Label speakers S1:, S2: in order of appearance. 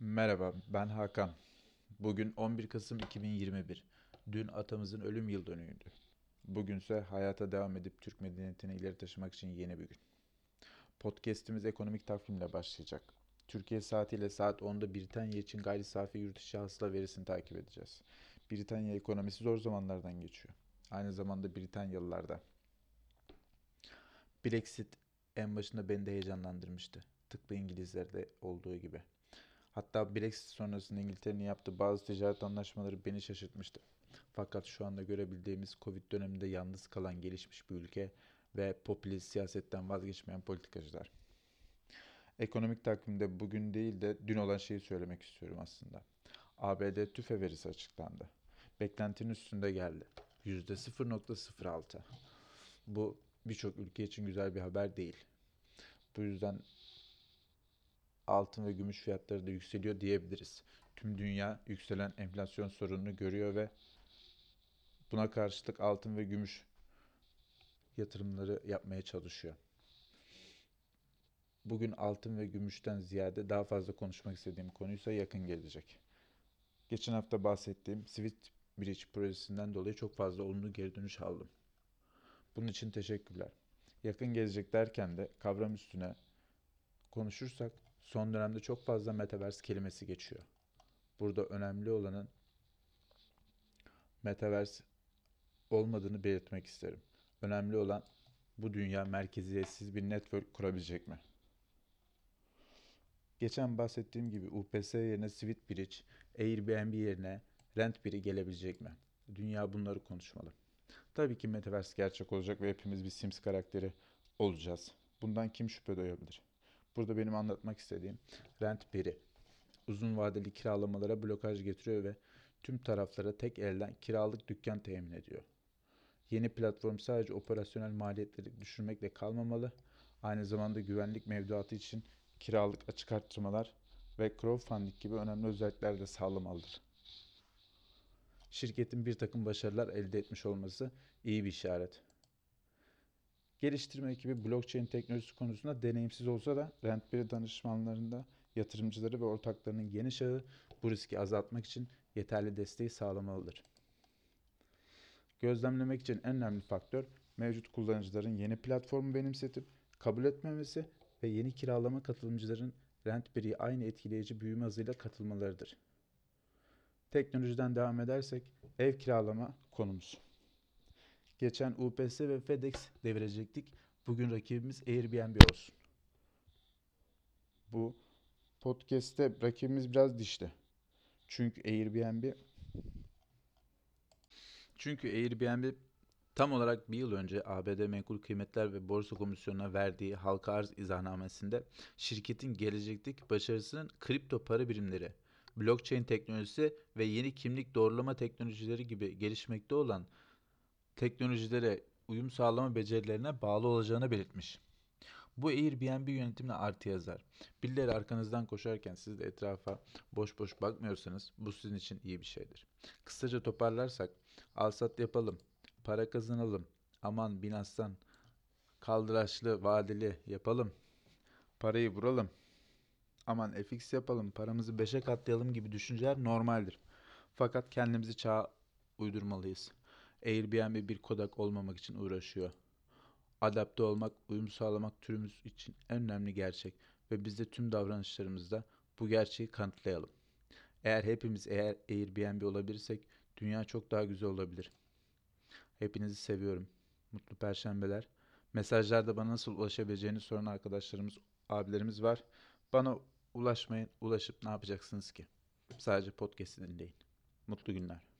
S1: Merhaba, ben Hakan. Bugün 11 Kasım 2021. Dün atamızın ölüm yıl dönümüydü. Bugünse hayata devam edip Türk medeniyetini ileri taşımak için yeni bir gün. Podcast'imiz ekonomik takvimle başlayacak. Türkiye saatiyle saat 10'da Britanya için gayri safi yurt içi hasıla verisini takip edeceğiz. Britanya ekonomisi zor zamanlardan geçiyor. Aynı zamanda Britanyalılar da. Brexit en başında beni de heyecanlandırmıştı. Tıpkı İngilizlerde olduğu gibi. Hatta Brexit sonrasında İngiltere'nin yaptığı bazı ticaret anlaşmaları beni şaşırtmıştı. Fakat şu anda görebildiğimiz Covid döneminde yalnız kalan gelişmiş bir ülke ve popülist siyasetten vazgeçmeyen politikacılar. Ekonomik takvimde bugün değil de dün olan şeyi söylemek istiyorum aslında. ABD tüfe verisi açıklandı. Beklentinin üstünde geldi. %0.06. Bu birçok ülke için güzel bir haber değil. Bu yüzden altın ve gümüş fiyatları da yükseliyor diyebiliriz. Tüm dünya yükselen enflasyon sorununu görüyor ve buna karşılık altın ve gümüş yatırımları yapmaya çalışıyor. Bugün altın ve gümüşten ziyade daha fazla konuşmak istediğim konuysa yakın gelecek. Geçen hafta bahsettiğim Swift Bridge projesinden dolayı çok fazla olumlu geri dönüş aldım. Bunun için teşekkürler. Yakın gelecek derken de kavram üstüne konuşursak son dönemde çok fazla metaverse kelimesi geçiyor. Burada önemli olanın metaverse olmadığını belirtmek isterim. Önemli olan bu dünya merkeziyetsiz bir network kurabilecek mi? Geçen bahsettiğim gibi UPS yerine Sweet Bridge, Airbnb yerine Rent biri gelebilecek mi? Dünya bunları konuşmalı. Tabii ki Metaverse gerçek olacak ve hepimiz bir Sims karakteri olacağız. Bundan kim şüphe duyabilir? Burada benim anlatmak istediğim rent biri. Uzun vadeli kiralamalara blokaj getiriyor ve tüm taraflara tek elden kiralık dükkan temin ediyor. Yeni platform sadece operasyonel maliyetleri düşürmekle kalmamalı, aynı zamanda güvenlik mevduatı için kiralık açık arttırmalar ve crowdfunding gibi önemli özellikler de sağlamalıdır. Şirketin bir takım başarılar elde etmiş olması iyi bir işaret. Geliştirme ekibi blockchain teknolojisi konusunda deneyimsiz olsa da Rent1 danışmanlarında yatırımcıları ve ortaklarının geniş ağı bu riski azaltmak için yeterli desteği sağlamalıdır. Gözlemlemek için en önemli faktör mevcut kullanıcıların yeni platformu benimsetip kabul etmemesi ve yeni kiralama katılımcıların Rent1'i aynı etkileyici büyüme hızıyla katılmalarıdır. Teknolojiden devam edersek ev kiralama konumuz. Geçen UPS ve FedEx devirecektik. Bugün rakibimiz Airbnb olsun. Bu podcast'te rakibimiz biraz dişli. Çünkü Airbnb çünkü Airbnb tam olarak bir yıl önce ABD Menkul Kıymetler ve Borsa Komisyonu'na verdiği halka arz izahnamesinde şirketin gelecekteki başarısının kripto para birimleri, blockchain teknolojisi ve yeni kimlik doğrulama teknolojileri gibi gelişmekte olan teknolojilere uyum sağlama becerilerine bağlı olacağını belirtmiş. Bu Airbnb yönetimine artı yazar. Birileri arkanızdan koşarken siz de etrafa boş boş bakmıyorsanız bu sizin için iyi bir şeydir. Kısaca toparlarsak alsat yapalım, para kazanalım, aman binastan kaldıraçlı vadeli yapalım, parayı vuralım, aman FX yapalım, paramızı 5'e katlayalım gibi düşünceler normaldir. Fakat kendimizi çağa uydurmalıyız. Airbnb bir Kodak olmamak için uğraşıyor. Adapte olmak, uyum sağlamak türümüz için en önemli gerçek ve biz de tüm davranışlarımızda bu gerçeği kanıtlayalım. Eğer hepimiz eğer Airbnb olabilirsek dünya çok daha güzel olabilir. Hepinizi seviyorum. Mutlu perşembeler. Mesajlarda bana nasıl ulaşabileceğini soran arkadaşlarımız, abilerimiz var. Bana ulaşmayın. Ulaşıp ne yapacaksınız ki? Sadece podcast'i dinleyin. Mutlu günler.